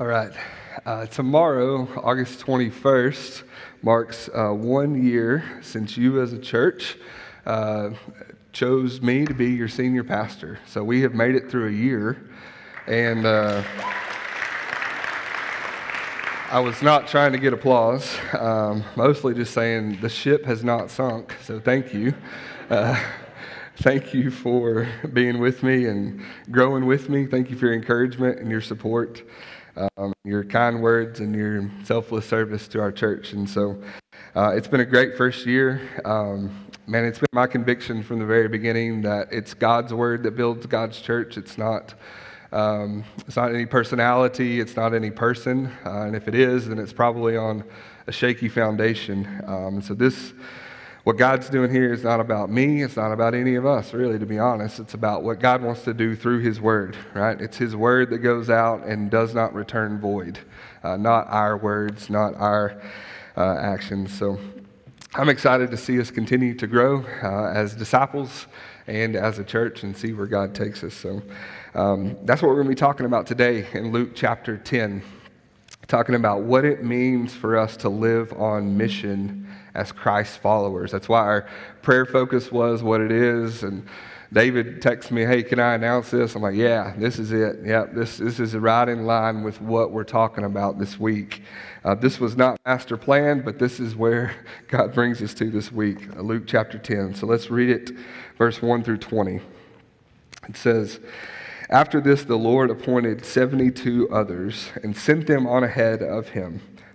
All right. Uh, tomorrow, August 21st, marks uh, one year since you as a church uh, chose me to be your senior pastor. So we have made it through a year. And uh, I was not trying to get applause, um, mostly just saying the ship has not sunk. So thank you. Uh, thank you for being with me and growing with me. Thank you for your encouragement and your support um, your kind words and your selfless service to our church. And so uh, it's been a great first year. Um, man, it's been my conviction from the very beginning that it's God's word that builds God's church. It's not. Um, it's not any personality. It's not any person. Uh, and if it is, then it's probably on a shaky foundation. Um, so this what God's doing here is not about me. It's not about any of us, really, to be honest. It's about what God wants to do through His Word, right? It's His Word that goes out and does not return void, uh, not our words, not our uh, actions. So I'm excited to see us continue to grow uh, as disciples and as a church and see where God takes us. So um, that's what we're going to be talking about today in Luke chapter 10, talking about what it means for us to live on mission as Christ followers. That's why our prayer focus was what it is. And David texts me, Hey, can I announce this? I'm like, Yeah, this is it. Yep, this, this is right in line with what we're talking about this week. Uh, this was not master planned, but this is where God brings us to this week, uh, Luke chapter 10. So let's read it, verse 1 through 20. It says, After this, the Lord appointed 72 others and sent them on ahead of him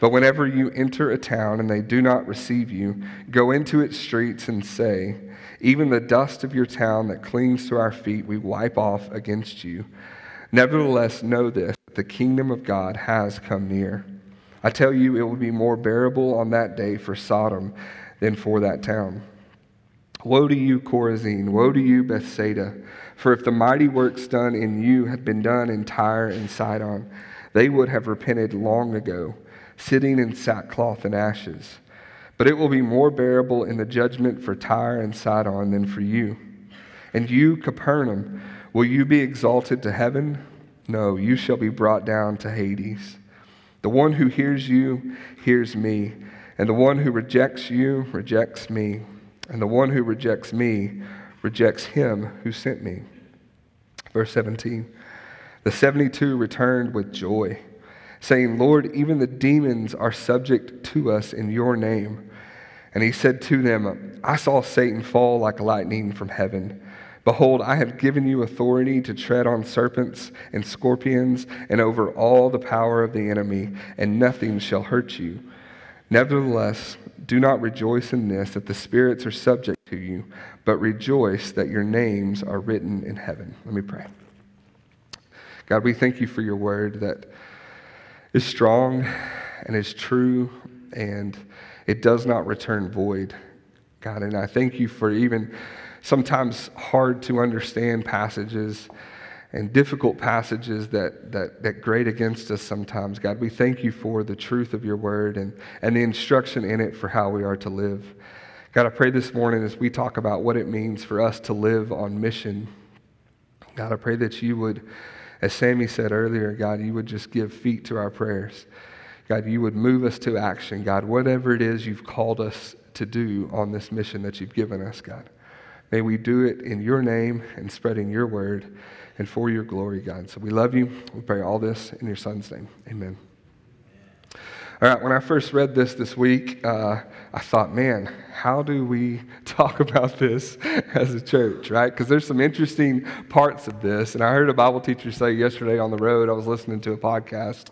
But whenever you enter a town and they do not receive you, go into its streets and say, Even the dust of your town that clings to our feet, we wipe off against you. Nevertheless, know this the kingdom of God has come near. I tell you, it will be more bearable on that day for Sodom than for that town. Woe to you, Chorazin! Woe to you, Bethsaida! For if the mighty works done in you had been done in Tyre and Sidon, they would have repented long ago sitting in sackcloth and ashes. But it will be more bearable in the judgment for Tyre and Sidon than for you. And you, Capernaum, will you be exalted to heaven? No, you shall be brought down to Hades. The one who hears you hears me, and the one who rejects you rejects me, and the one who rejects me rejects him who sent me. Verse 17 The 72 returned with joy saying, Lord, even the demons are subject to us in your name. And he said to them, I saw Satan fall like lightning from heaven. Behold, I have given you authority to tread on serpents and scorpions and over all the power of the enemy, and nothing shall hurt you. Nevertheless, do not rejoice in this, that the spirits are subject to you, but rejoice that your names are written in heaven. Let me pray. God, we thank you for your word that is strong and is true and it does not return void. God, and I thank you for even sometimes hard to understand passages and difficult passages that, that, that grate against us sometimes. God, we thank you for the truth of your word and, and the instruction in it for how we are to live. God, I pray this morning as we talk about what it means for us to live on mission. God, I pray that you would as Sammy said earlier, God, you would just give feet to our prayers. God, you would move us to action. God, whatever it is you've called us to do on this mission that you've given us, God. May we do it in your name and spreading your word and for your glory, God. So we love you. We pray all this in your son's name. Amen. Right, when I first read this this week, uh, I thought, man, how do we talk about this as a church, right? Because there's some interesting parts of this. And I heard a Bible teacher say yesterday on the road, I was listening to a podcast,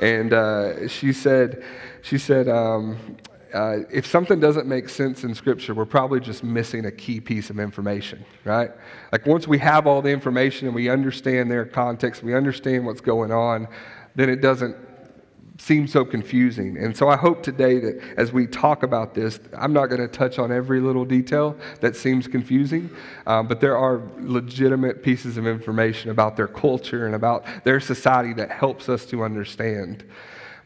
and uh, she said, she said, um, uh, if something doesn't make sense in Scripture, we're probably just missing a key piece of information, right? Like once we have all the information and we understand their context, we understand what's going on, then it doesn't seem so confusing. And so I hope today that as we talk about this, I'm not going to touch on every little detail that seems confusing, um, but there are legitimate pieces of information about their culture and about their society that helps us to understand.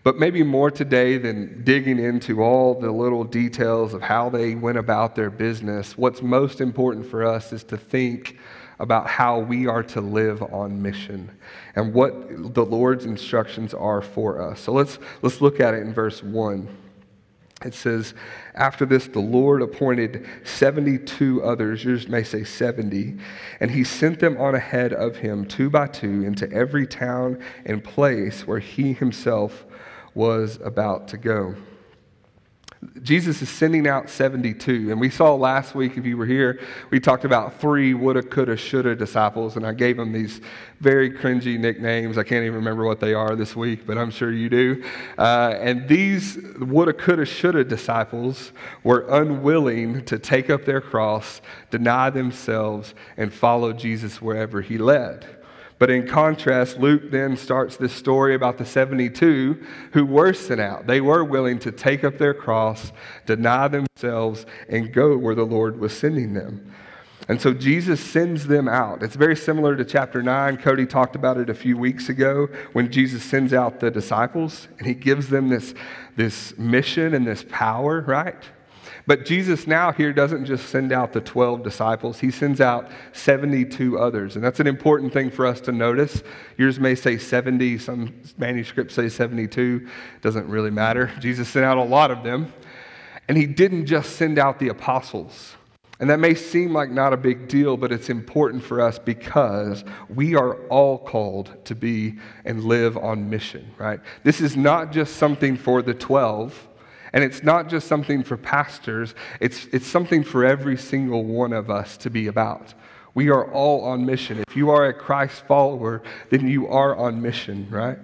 But maybe more today than digging into all the little details of how they went about their business, what's most important for us is to think about how we are to live on mission and what the Lord's instructions are for us. So let's, let's look at it in verse 1. It says, After this, the Lord appointed 72 others, yours may say 70, and he sent them on ahead of him, two by two, into every town and place where he himself was about to go. Jesus is sending out 72. And we saw last week, if you were here, we talked about three woulda, coulda, shoulda disciples. And I gave them these very cringy nicknames. I can't even remember what they are this week, but I'm sure you do. Uh, and these woulda, coulda, shoulda disciples were unwilling to take up their cross, deny themselves, and follow Jesus wherever he led. But in contrast, Luke then starts this story about the 72 who were sent out. They were willing to take up their cross, deny themselves, and go where the Lord was sending them. And so Jesus sends them out. It's very similar to chapter 9. Cody talked about it a few weeks ago when Jesus sends out the disciples and he gives them this, this mission and this power, right? But Jesus now here doesn't just send out the 12 disciples, he sends out 72 others. And that's an important thing for us to notice. Yours may say 70, some manuscripts say 72. Doesn't really matter. Jesus sent out a lot of them. And he didn't just send out the apostles. And that may seem like not a big deal, but it's important for us because we are all called to be and live on mission, right? This is not just something for the 12 and it's not just something for pastors, it's, it's something for every single one of us to be about. We are all on mission. If you are a Christ follower, then you are on mission, right?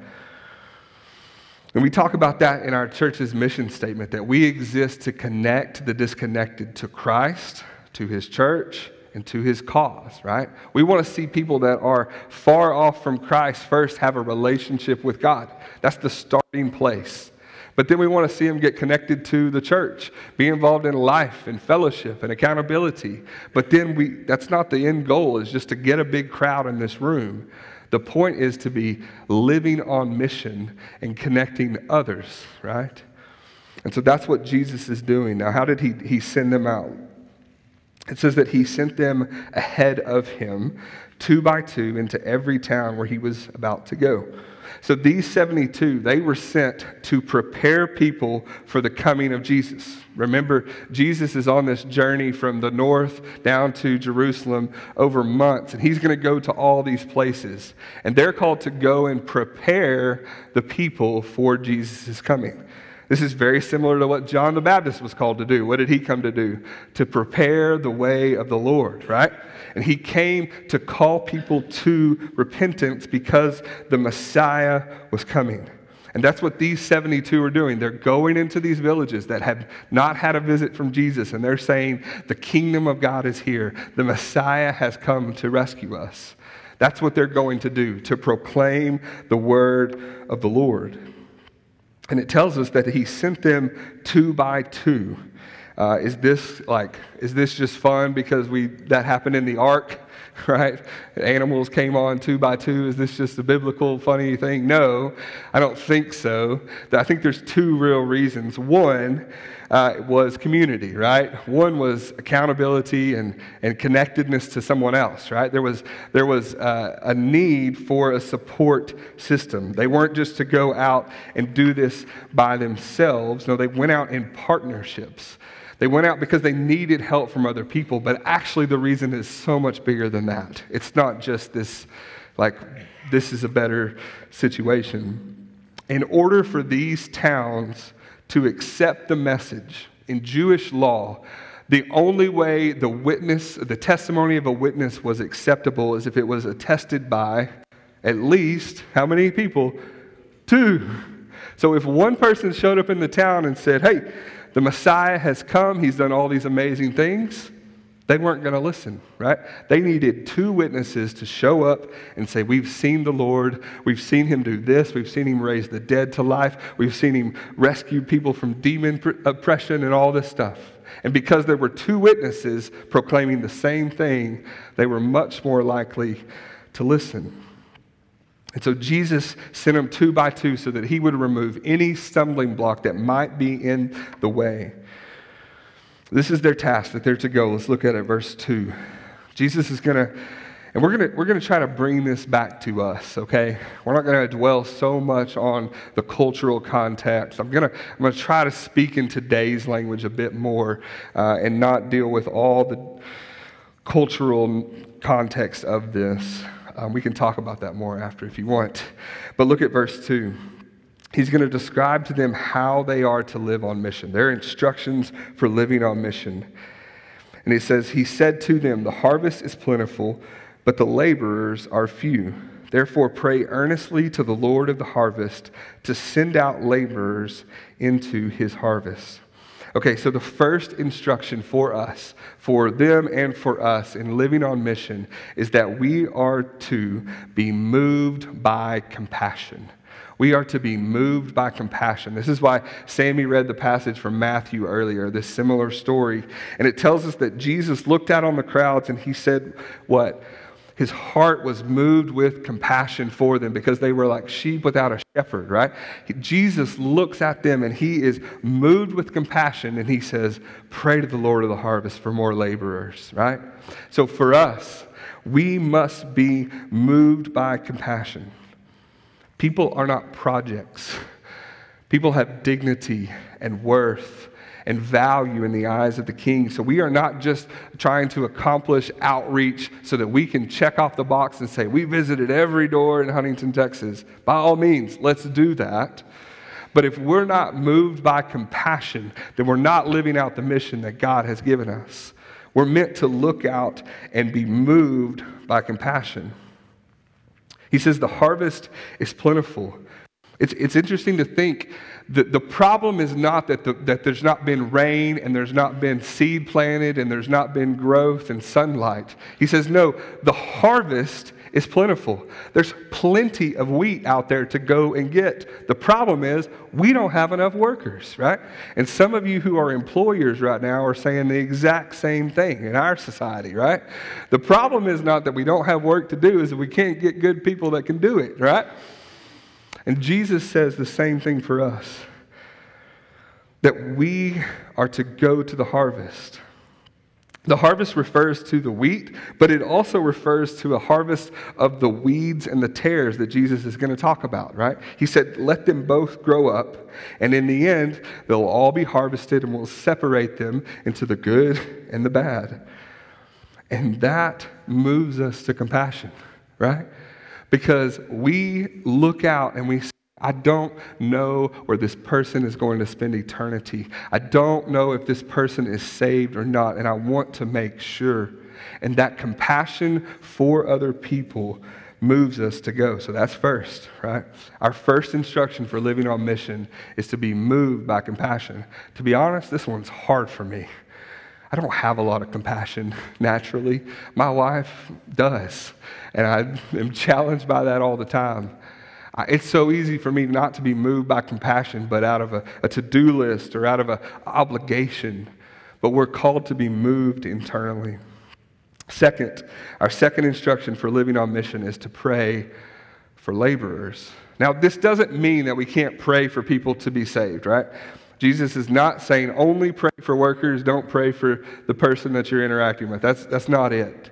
And we talk about that in our church's mission statement that we exist to connect the disconnected to Christ, to his church, and to his cause, right? We want to see people that are far off from Christ first have a relationship with God. That's the starting place. But then we want to see them get connected to the church, be involved in life and fellowship and accountability. But then we that's not the end goal is just to get a big crowd in this room. The point is to be living on mission and connecting others, right? And so that's what Jesus is doing. Now, how did he, he send them out? It says that he sent them ahead of him, two by two, into every town where he was about to go. So these 72, they were sent to prepare people for the coming of Jesus. Remember, Jesus is on this journey from the north down to Jerusalem over months, and he's going to go to all these places. And they're called to go and prepare the people for Jesus' coming. This is very similar to what John the Baptist was called to do. What did he come to do? To prepare the way of the Lord, right? And he came to call people to repentance because the Messiah was coming. And that's what these 72 are doing. They're going into these villages that have not had a visit from Jesus, and they're saying, The kingdom of God is here. The Messiah has come to rescue us. That's what they're going to do, to proclaim the word of the Lord. And it tells us that he sent them two by two. Uh, is this like, is this just fun because we, that happened in the ark, right? Animals came on two by two. Is this just a biblical funny thing? No, I don't think so. I think there's two real reasons. One, uh, was community, right? One was accountability and, and connectedness to someone else, right? There was, there was uh, a need for a support system. They weren't just to go out and do this by themselves. No, they went out in partnerships. They went out because they needed help from other people, but actually, the reason is so much bigger than that. It's not just this, like, this is a better situation. in order for these towns to accept the message in Jewish law, the only way the witness, the testimony of a witness was acceptable is if it was attested by at least how many people? Two. So if one person showed up in the town and said, Hey, the Messiah has come, he's done all these amazing things, they weren't going to listen, right? They needed two witnesses to show up and say, We've seen the Lord. We've seen him do this. We've seen him raise the dead to life. We've seen him rescue people from demon oppression and all this stuff. And because there were two witnesses proclaiming the same thing, they were much more likely to listen. And so Jesus sent them two by two so that he would remove any stumbling block that might be in the way. This is their task that they're to go. Let's look at it, verse 2. Jesus is going to, and we're going to, we're going to try to bring this back to us, okay? We're not going to dwell so much on the cultural context. I'm going to, I'm going to try to speak in today's language a bit more uh, and not deal with all the cultural context of this. Um, we can talk about that more after if you want. But look at verse 2 he's going to describe to them how they are to live on mission, their instructions for living on mission. And he says, He said to them, The harvest is plentiful, but the laborers are few. Therefore, pray earnestly to the Lord of the harvest to send out laborers into his harvest. Okay, so the first instruction for us, for them and for us in living on mission, is that we are to be moved by compassion. We are to be moved by compassion. This is why Sammy read the passage from Matthew earlier, this similar story. And it tells us that Jesus looked out on the crowds and he said, What? His heart was moved with compassion for them because they were like sheep without a shepherd, right? Jesus looks at them and he is moved with compassion and he says, Pray to the Lord of the harvest for more laborers, right? So for us, we must be moved by compassion. People are not projects. People have dignity and worth and value in the eyes of the king. So we are not just trying to accomplish outreach so that we can check off the box and say, we visited every door in Huntington, Texas. By all means, let's do that. But if we're not moved by compassion, then we're not living out the mission that God has given us. We're meant to look out and be moved by compassion. He says, The harvest is plentiful. It's, it's interesting to think that the problem is not that, the, that there's not been rain and there's not been seed planted and there's not been growth and sunlight. He says, No, the harvest is plentiful. There's plenty of wheat out there to go and get. The problem is we don't have enough workers, right? And some of you who are employers right now are saying the exact same thing in our society, right? The problem is not that we don't have work to do, is that we can't get good people that can do it, right? And Jesus says the same thing for us that we are to go to the harvest. The harvest refers to the wheat, but it also refers to a harvest of the weeds and the tares that Jesus is going to talk about, right? He said, Let them both grow up, and in the end, they'll all be harvested, and we'll separate them into the good and the bad. And that moves us to compassion, right? Because we look out and we I don't know where this person is going to spend eternity. I don't know if this person is saved or not, and I want to make sure. And that compassion for other people moves us to go. So that's first, right? Our first instruction for living on mission is to be moved by compassion. To be honest, this one's hard for me. I don't have a lot of compassion naturally. My wife does, and I am challenged by that all the time. It's so easy for me not to be moved by compassion, but out of a, a to do list or out of an obligation. But we're called to be moved internally. Second, our second instruction for living on mission is to pray for laborers. Now, this doesn't mean that we can't pray for people to be saved, right? Jesus is not saying only pray for workers, don't pray for the person that you're interacting with. That's, that's not it.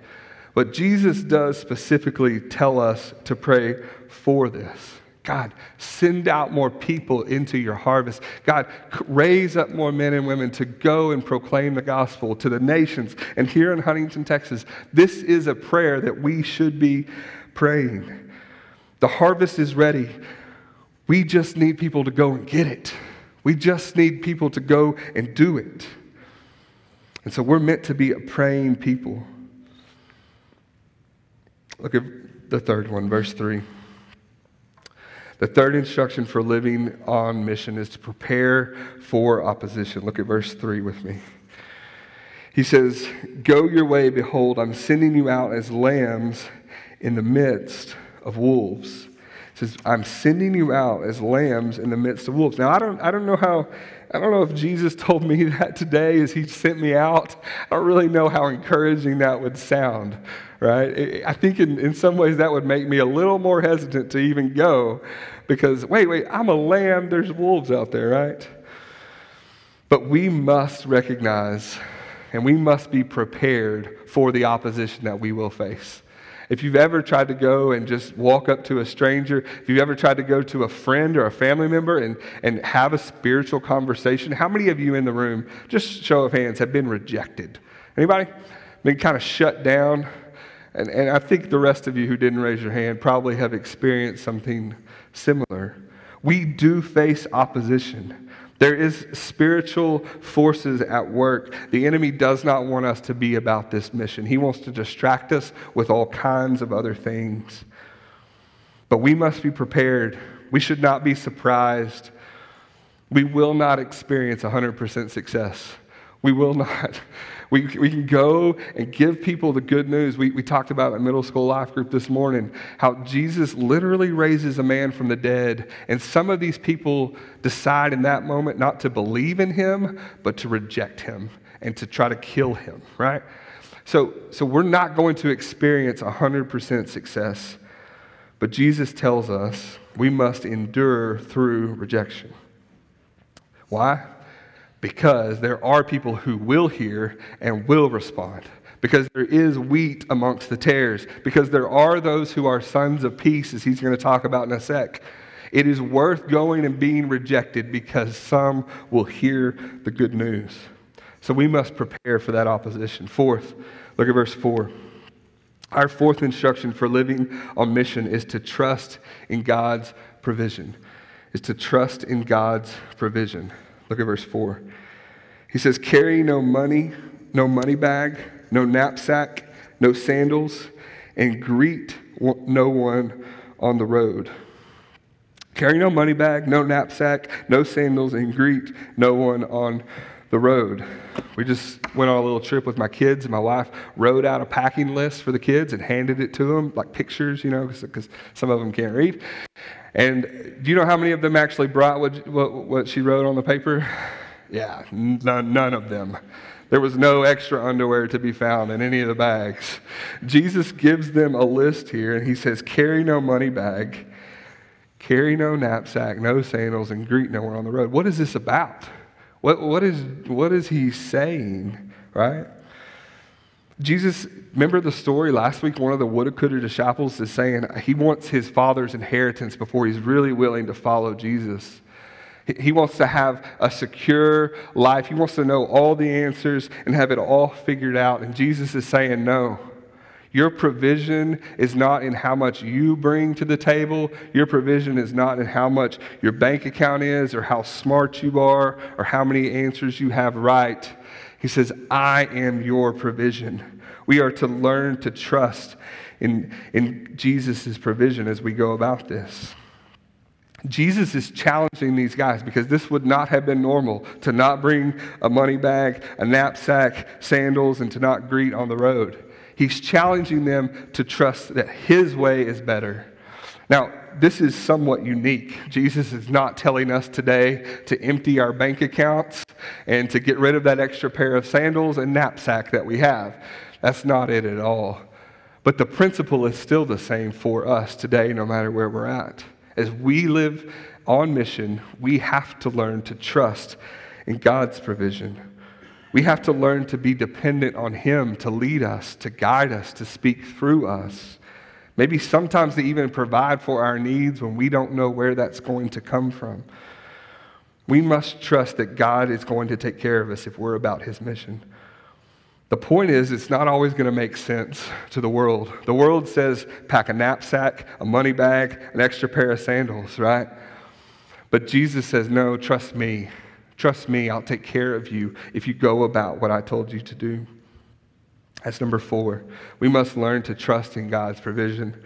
But Jesus does specifically tell us to pray for this. God, send out more people into your harvest. God, raise up more men and women to go and proclaim the gospel to the nations. And here in Huntington, Texas, this is a prayer that we should be praying. The harvest is ready. We just need people to go and get it. We just need people to go and do it. And so we're meant to be a praying people. Look at the third one, verse 3. The third instruction for living on mission is to prepare for opposition. Look at verse 3 with me. He says, Go your way, behold, I'm sending you out as lambs in the midst of wolves. Says, I'm sending you out as lambs in the midst of wolves. Now, I don't, I don't know how, I don't know if Jesus told me that today as he sent me out. I don't really know how encouraging that would sound right? I think in, in some ways that would make me a little more hesitant to even go because, wait, wait, I'm a lamb, there's wolves out there, right? But we must recognize and we must be prepared for the opposition that we will face. If you've ever tried to go and just walk up to a stranger, if you've ever tried to go to a friend or a family member and, and have a spiritual conversation, how many of you in the room, just show of hands, have been rejected? Anybody? Been kind of shut down? And, and I think the rest of you who didn't raise your hand probably have experienced something similar. We do face opposition. There is spiritual forces at work. The enemy does not want us to be about this mission. He wants to distract us with all kinds of other things. But we must be prepared. We should not be surprised. We will not experience 100% success. We will not. We, we can go and give people the good news. We, we talked about in middle school life group this morning how Jesus literally raises a man from the dead. And some of these people decide in that moment not to believe in him, but to reject him and to try to kill him, right? So, so we're not going to experience 100% success. But Jesus tells us we must endure through rejection. Why? Because there are people who will hear and will respond. Because there is wheat amongst the tares. Because there are those who are sons of peace, as he's going to talk about in a sec. It is worth going and being rejected because some will hear the good news. So we must prepare for that opposition. Fourth, look at verse 4. Our fourth instruction for living on mission is to trust in God's provision. Is to trust in God's provision. Look at verse 4. He says, Carry no money, no money bag, no knapsack, no sandals, and greet no one on the road. Carry no money bag, no knapsack, no sandals, and greet no one on the road. We just went on a little trip with my kids, and my wife wrote out a packing list for the kids and handed it to them, like pictures, you know, because some of them can't read. And do you know how many of them actually brought what, what, what she wrote on the paper? Yeah, none, none of them. There was no extra underwear to be found in any of the bags. Jesus gives them a list here, and he says, Carry no money bag, carry no knapsack, no sandals, and greet no one on the road. What is this about? What, what, is, what is he saying, right? Jesus, remember the story last week? One of the woulda coulda disciples is saying he wants his father's inheritance before he's really willing to follow Jesus. He wants to have a secure life. He wants to know all the answers and have it all figured out. And Jesus is saying, No. Your provision is not in how much you bring to the table. Your provision is not in how much your bank account is or how smart you are or how many answers you have right. He says, I am your provision. We are to learn to trust in, in Jesus' provision as we go about this. Jesus is challenging these guys because this would not have been normal to not bring a money bag, a knapsack, sandals, and to not greet on the road. He's challenging them to trust that his way is better. Now, this is somewhat unique. Jesus is not telling us today to empty our bank accounts and to get rid of that extra pair of sandals and knapsack that we have. That's not it at all. But the principle is still the same for us today, no matter where we're at. As we live on mission, we have to learn to trust in God's provision. We have to learn to be dependent on Him to lead us, to guide us, to speak through us. Maybe sometimes to even provide for our needs when we don't know where that's going to come from. We must trust that God is going to take care of us if we're about His mission. The point is, it's not always going to make sense to the world. The world says pack a knapsack, a money bag, an extra pair of sandals, right? But Jesus says, No, trust me. Trust me, I'll take care of you if you go about what I told you to do. That's number four. We must learn to trust in God's provision.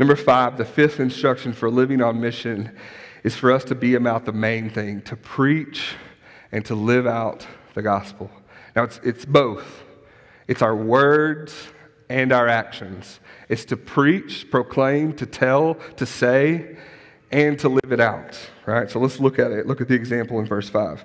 Number five, the fifth instruction for living on mission is for us to be about the main thing, to preach and to live out the gospel. Now, it's, it's both. It's our words and our actions. It's to preach, proclaim, to tell, to say, and to live it out. Right? So let's look at it. Look at the example in verse 5.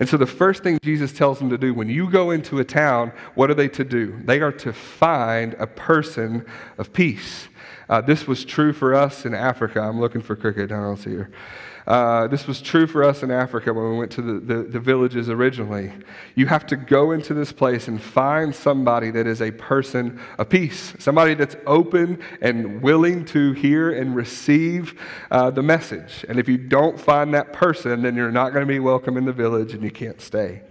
And so the first thing Jesus tells them to do when you go into a town, what are they to do? They are to find a person of peace. Uh, this was true for us in Africa. I'm looking for cricket. I don't see her. Uh, this was true for us in Africa when we went to the, the, the, villages originally. You have to go into this place and find somebody that is a person of peace, somebody that's open and willing to hear and receive uh, the message. And if you don't find that person, then you're not going to be welcome in the village and you can't stay.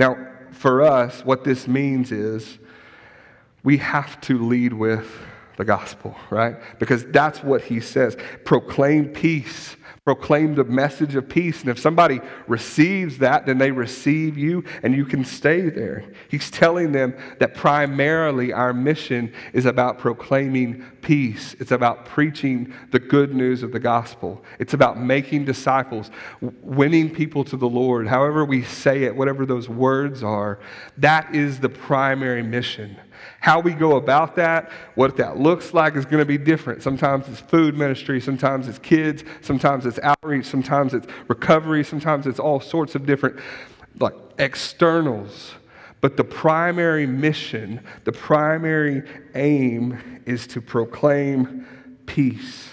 Now, for us, what this means is we have to lead with the gospel, right? Because that's what he says. Proclaim peace proclaim the message of peace. And if somebody receives that, then they receive you and you can stay there. He's telling them that primarily our mission is about proclaiming peace. It's about preaching the good news of the gospel. It's about making disciples, winning people to the Lord. However, we say it, whatever those words are, that is the primary mission. How we go about that, what that looks like, is going to be different. Sometimes it's food ministry, sometimes it's kids, sometimes it's outreach, sometimes it's recovery, sometimes it's all sorts of different like externals. But the primary mission, the primary aim is to proclaim peace.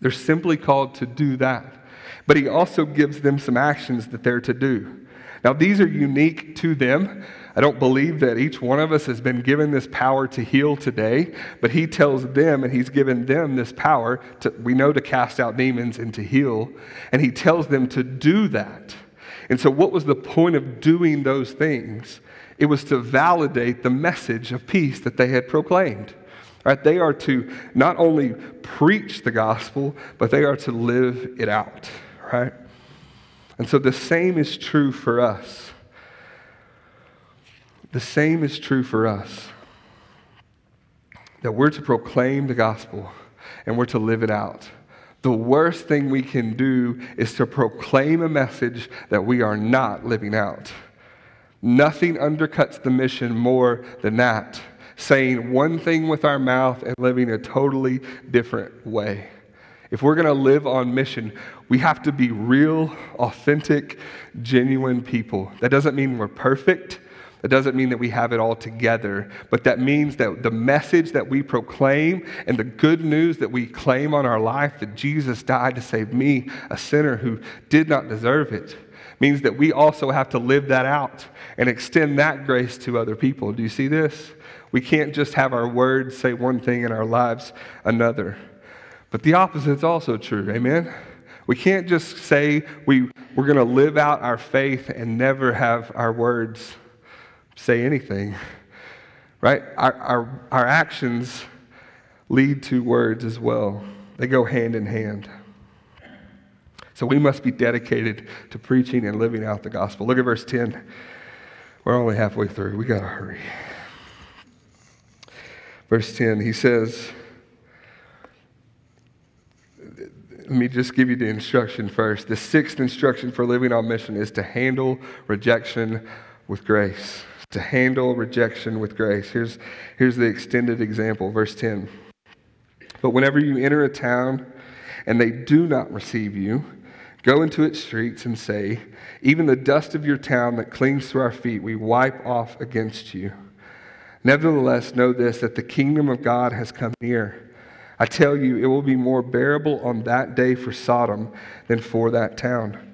They're simply called to do that. But he also gives them some actions that they're to do. Now, these are unique to them. I don't believe that each one of us has been given this power to heal today, but he tells them and he's given them this power to, we know, to cast out demons and to heal, and he tells them to do that. And so, what was the point of doing those things? It was to validate the message of peace that they had proclaimed. Right? They are to not only preach the gospel, but they are to live it out. Right? And so the same is true for us. The same is true for us. That we're to proclaim the gospel and we're to live it out. The worst thing we can do is to proclaim a message that we are not living out. Nothing undercuts the mission more than that. Saying one thing with our mouth and living a totally different way. If we're going to live on mission, we have to be real, authentic, genuine people. That doesn't mean we're perfect. That doesn't mean that we have it all together, but that means that the message that we proclaim and the good news that we claim on our life that Jesus died to save me, a sinner who did not deserve it, means that we also have to live that out and extend that grace to other people. Do you see this? We can't just have our words say one thing and our lives another. But the opposite is also true. Amen? We can't just say we, we're going to live out our faith and never have our words say anything, right? Our, our, our actions lead to words as well, they go hand in hand. So we must be dedicated to preaching and living out the gospel. Look at verse 10. We're only halfway through. We got to hurry. Verse 10, he says, let me just give you the instruction first. The sixth instruction for living on mission is to handle rejection with grace to handle rejection with grace. Here's, here's the extended example, verse 10. But whenever you enter a town and they do not receive you, go into its streets and say, Even the dust of your town that clings to our feet, we wipe off against you. Nevertheless, know this that the kingdom of God has come near. I tell you, it will be more bearable on that day for Sodom than for that town.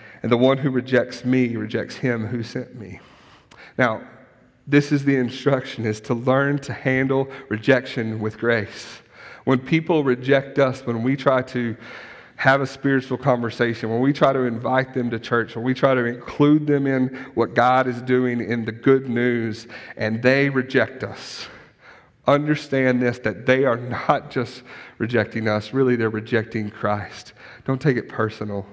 and the one who rejects me rejects him who sent me. Now, this is the instruction is to learn to handle rejection with grace. When people reject us, when we try to have a spiritual conversation, when we try to invite them to church, when we try to include them in what God is doing in the good news, and they reject us, understand this that they are not just rejecting us, really, they're rejecting Christ. Don't take it personal.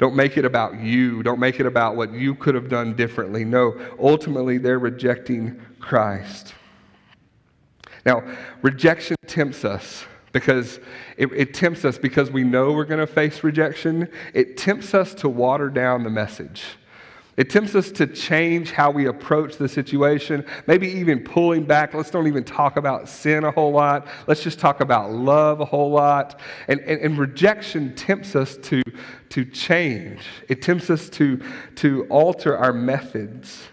Don't make it about you. Don't make it about what you could have done differently. No, ultimately, they're rejecting Christ. Now, rejection tempts us because it, it tempts us because we know we're going to face rejection. It tempts us to water down the message. It tempts us to change how we approach the situation, maybe even pulling back. Let's don't even talk about sin a whole lot. Let's just talk about love a whole lot. And, and, and rejection tempts us to, to change, it tempts us to, to alter our methods.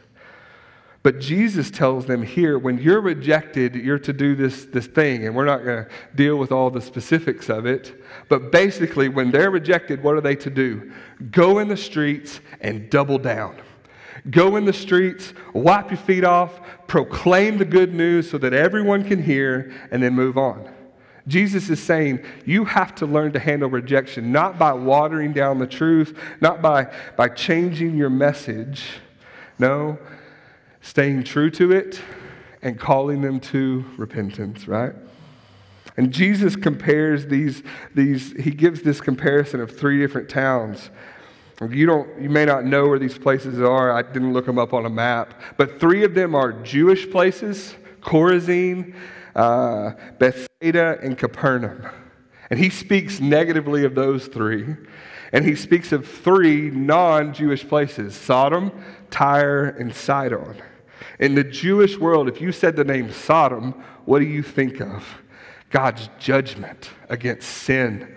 But Jesus tells them here when you're rejected, you're to do this, this thing. And we're not going to deal with all the specifics of it. But basically, when they're rejected, what are they to do? Go in the streets and double down. Go in the streets, wipe your feet off, proclaim the good news so that everyone can hear, and then move on. Jesus is saying you have to learn to handle rejection, not by watering down the truth, not by, by changing your message. No, staying true to it and calling them to repentance, right? And Jesus compares these, these he gives this comparison of three different towns. You, don't, you may not know where these places are. I didn't look them up on a map. But three of them are Jewish places Chorazin, uh, Bethsaida, and Capernaum. And he speaks negatively of those three. And he speaks of three non Jewish places Sodom, Tyre, and Sidon. In the Jewish world, if you said the name Sodom, what do you think of? God's judgment against sin,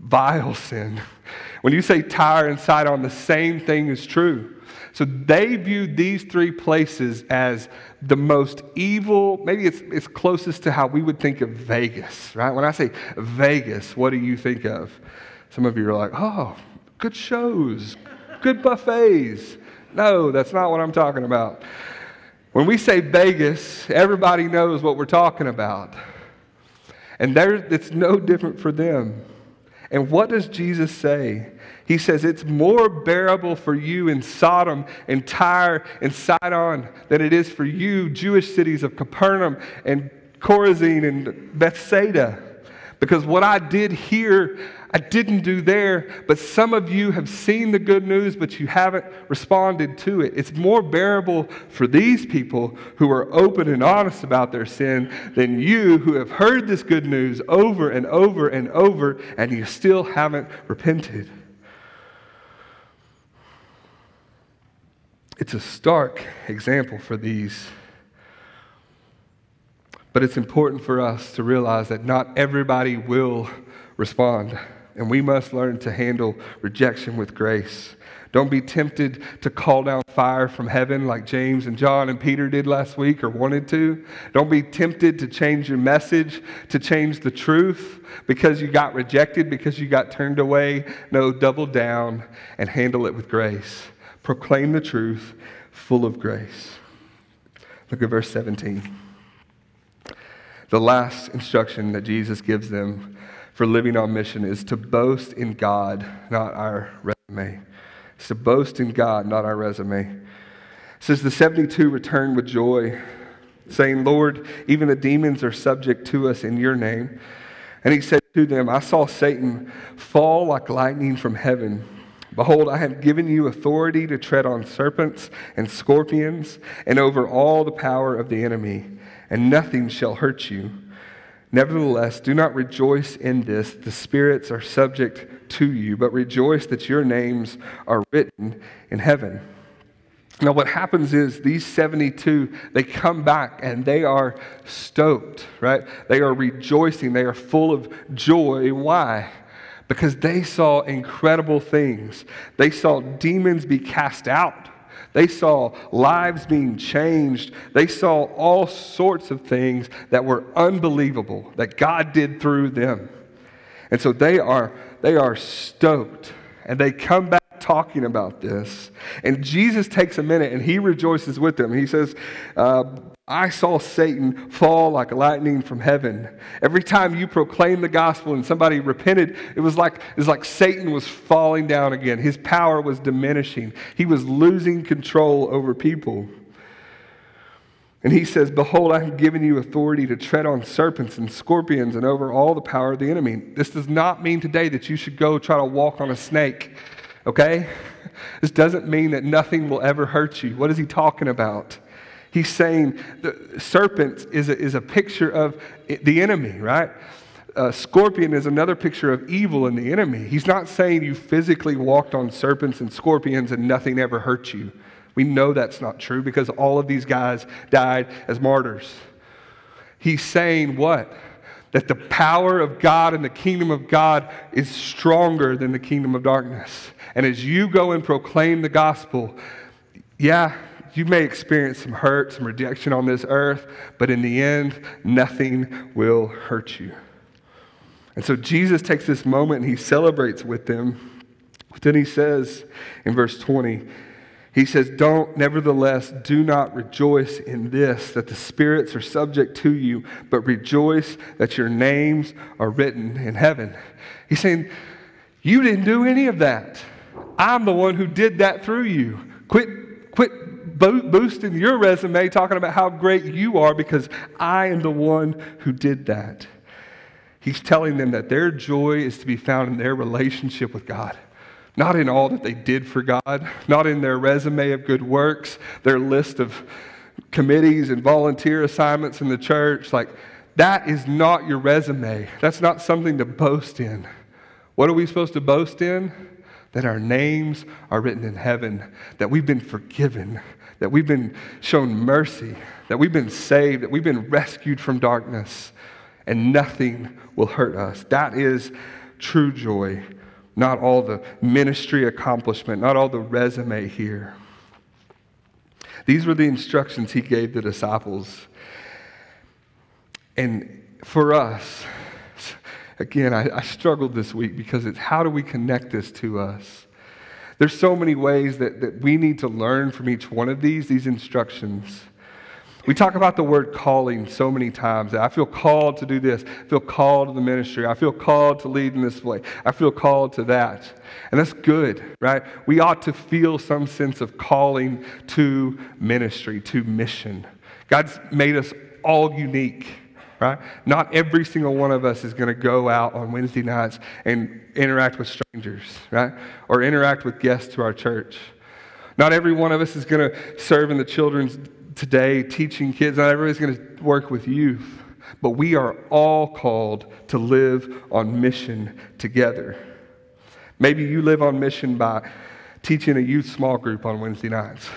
vile sin. When you say Tyre and Sidon, the same thing is true. So they viewed these three places as the most evil, maybe it's, it's closest to how we would think of Vegas, right? When I say Vegas, what do you think of? Some of you are like, oh, good shows, good buffets. No, that's not what I'm talking about. When we say Vegas, everybody knows what we're talking about. And there, it's no different for them. And what does Jesus say? He says, It's more bearable for you in Sodom and Tyre and Sidon than it is for you, Jewish cities of Capernaum and Chorazin and Bethsaida. Because what I did here, I didn't do there, but some of you have seen the good news, but you haven't responded to it. It's more bearable for these people who are open and honest about their sin than you who have heard this good news over and over and over, and you still haven't repented. It's a stark example for these but it's important for us to realize that not everybody will respond, and we must learn to handle rejection with grace. Don't be tempted to call down fire from heaven like James and John and Peter did last week or wanted to. Don't be tempted to change your message, to change the truth because you got rejected, because you got turned away. No, double down and handle it with grace. Proclaim the truth full of grace. Look at verse 17 the last instruction that Jesus gives them for living on mission is to boast in God, not our resume. It's to boast in God, not our resume. It says the 72 returned with joy, saying, Lord, even the demons are subject to us in your name. And he said to them, I saw Satan fall like lightning from heaven. Behold, I have given you authority to tread on serpents and scorpions and over all the power of the enemy and nothing shall hurt you. Nevertheless, do not rejoice in this. The spirits are subject to you, but rejoice that your names are written in heaven. Now, what happens is these 72, they come back and they are stoked, right? They are rejoicing. They are full of joy. Why? Because they saw incredible things. They saw demons be cast out. They saw lives being changed. They saw all sorts of things that were unbelievable that God did through them. And so they are, they are stoked. And they come back talking about this. And Jesus takes a minute and he rejoices with them. He says, uh, I saw Satan fall like lightning from heaven. Every time you proclaimed the gospel and somebody repented, it was like, it was like Satan was falling down again. His power was diminishing, he was losing control over people. And he says, Behold, I have given you authority to tread on serpents and scorpions and over all the power of the enemy. This does not mean today that you should go try to walk on a snake okay? This doesn't mean that nothing will ever hurt you. What is he talking about? He's saying the serpent is a, is a picture of the enemy, right? Scorpion is another picture of evil and the enemy. He's not saying you physically walked on serpents and scorpions and nothing ever hurt you. We know that's not true because all of these guys died as martyrs. He's saying what? That the power of God and the kingdom of God is stronger than the kingdom of darkness. And as you go and proclaim the gospel, yeah, you may experience some hurt, some rejection on this earth, but in the end, nothing will hurt you. And so Jesus takes this moment and he celebrates with them. But then he says in verse 20, he says, Don't, nevertheless, do not rejoice in this, that the spirits are subject to you, but rejoice that your names are written in heaven. He's saying, You didn't do any of that. I'm the one who did that through you. Quit, quit bo- boosting your resume, talking about how great you are, because I am the one who did that. He's telling them that their joy is to be found in their relationship with God. Not in all that they did for God, not in their resume of good works, their list of committees and volunteer assignments in the church. Like, that is not your resume. That's not something to boast in. What are we supposed to boast in? That our names are written in heaven, that we've been forgiven, that we've been shown mercy, that we've been saved, that we've been rescued from darkness, and nothing will hurt us. That is true joy not all the ministry accomplishment, not all the resume here. These were the instructions he gave the disciples. And for us, again, I, I, struggled this week because it's how do we connect this to us? There's so many ways that, that we need to learn from each one of these, these instructions. We talk about the word calling so many times. I feel called to do this. I feel called to the ministry. I feel called to lead in this way. I feel called to that. And that's good, right? We ought to feel some sense of calling to ministry, to mission. God's made us all unique, right? Not every single one of us is going to go out on Wednesday nights and interact with strangers, right? Or interact with guests to our church. Not every one of us is going to serve in the children's today teaching kids. Not everybody's going to work with youth, but we are all called to live on mission together. Maybe you live on mission by teaching a youth small group on Wednesday nights,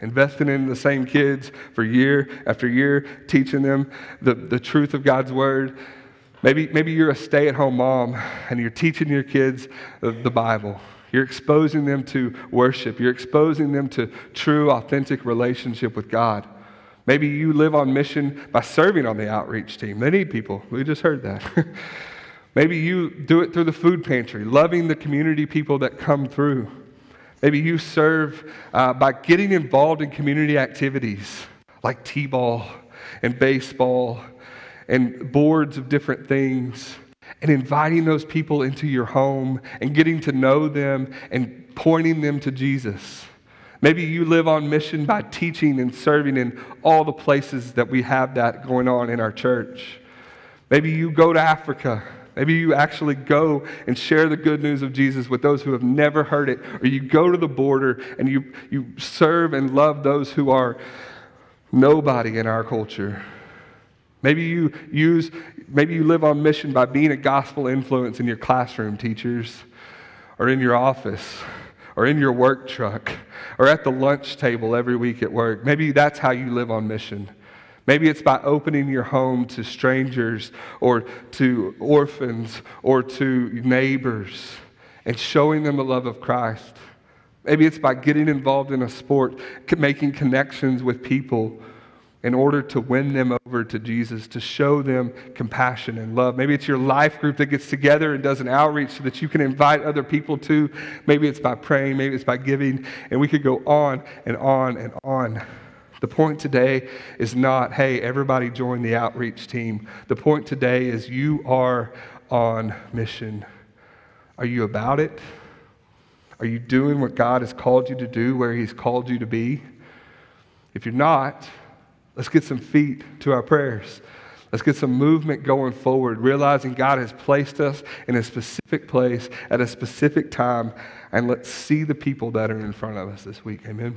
investing in the same kids for year after year, teaching them the, the truth of God's word. Maybe, maybe you're a stay at home mom and you're teaching your kids the, the Bible. You're exposing them to worship. You're exposing them to true, authentic relationship with God. Maybe you live on mission by serving on the outreach team. They need people. We just heard that. Maybe you do it through the food pantry, loving the community people that come through. Maybe you serve uh, by getting involved in community activities like T ball and baseball and boards of different things and inviting those people into your home and getting to know them and pointing them to Jesus. Maybe you live on mission by teaching and serving in all the places that we have that going on in our church. Maybe you go to Africa. Maybe you actually go and share the good news of Jesus with those who have never heard it. Or you go to the border and you, you serve and love those who are nobody in our culture. Maybe you use, maybe you live on mission by being a gospel influence in your classroom, teachers, or in your office, or in your work truck, or at the lunch table every week at work. Maybe that's how you live on mission. Maybe it's by opening your home to strangers or to orphans or to neighbors and showing them the love of Christ. Maybe it's by getting involved in a sport, making connections with people in order to win them over to Jesus, to show them compassion and love. Maybe it's your life group that gets together and does an outreach so that you can invite other people to. Maybe it's by praying, maybe it's by giving, and we could go on and on and on. The point today is not, hey, everybody join the outreach team. The point today is you are on mission. Are you about it? Are you doing what God has called you to do where He's called you to be? If you're not, Let's get some feet to our prayers. Let's get some movement going forward, realizing God has placed us in a specific place at a specific time, and let's see the people that are in front of us this week. Amen.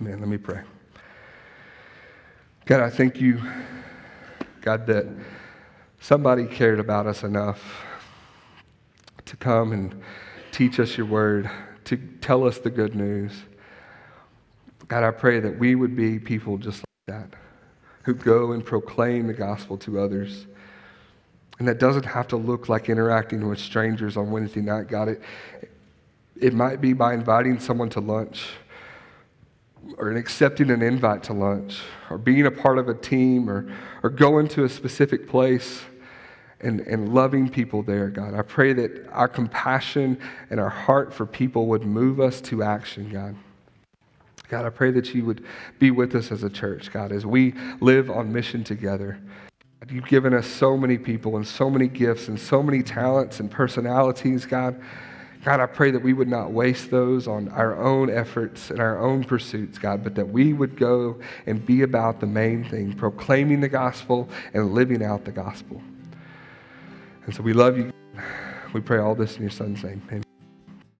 Amen. Let me pray. God, I thank you, God, that somebody cared about us enough to come and teach us your word, to tell us the good news. God, I pray that we would be people just that, who go and proclaim the gospel to others. And that doesn't have to look like interacting with strangers on Wednesday night. God, it, it might be by inviting someone to lunch or accepting an invite to lunch or being a part of a team or, or going to a specific place and, and loving people there, God. I pray that our compassion and our heart for people would move us to action, God. God, I pray that you would be with us as a church, God, as we live on mission together. You've given us so many people and so many gifts and so many talents and personalities, God. God, I pray that we would not waste those on our own efforts and our own pursuits, God, but that we would go and be about the main thing, proclaiming the gospel and living out the gospel. And so we love you. We pray all this in your son's name. Amen.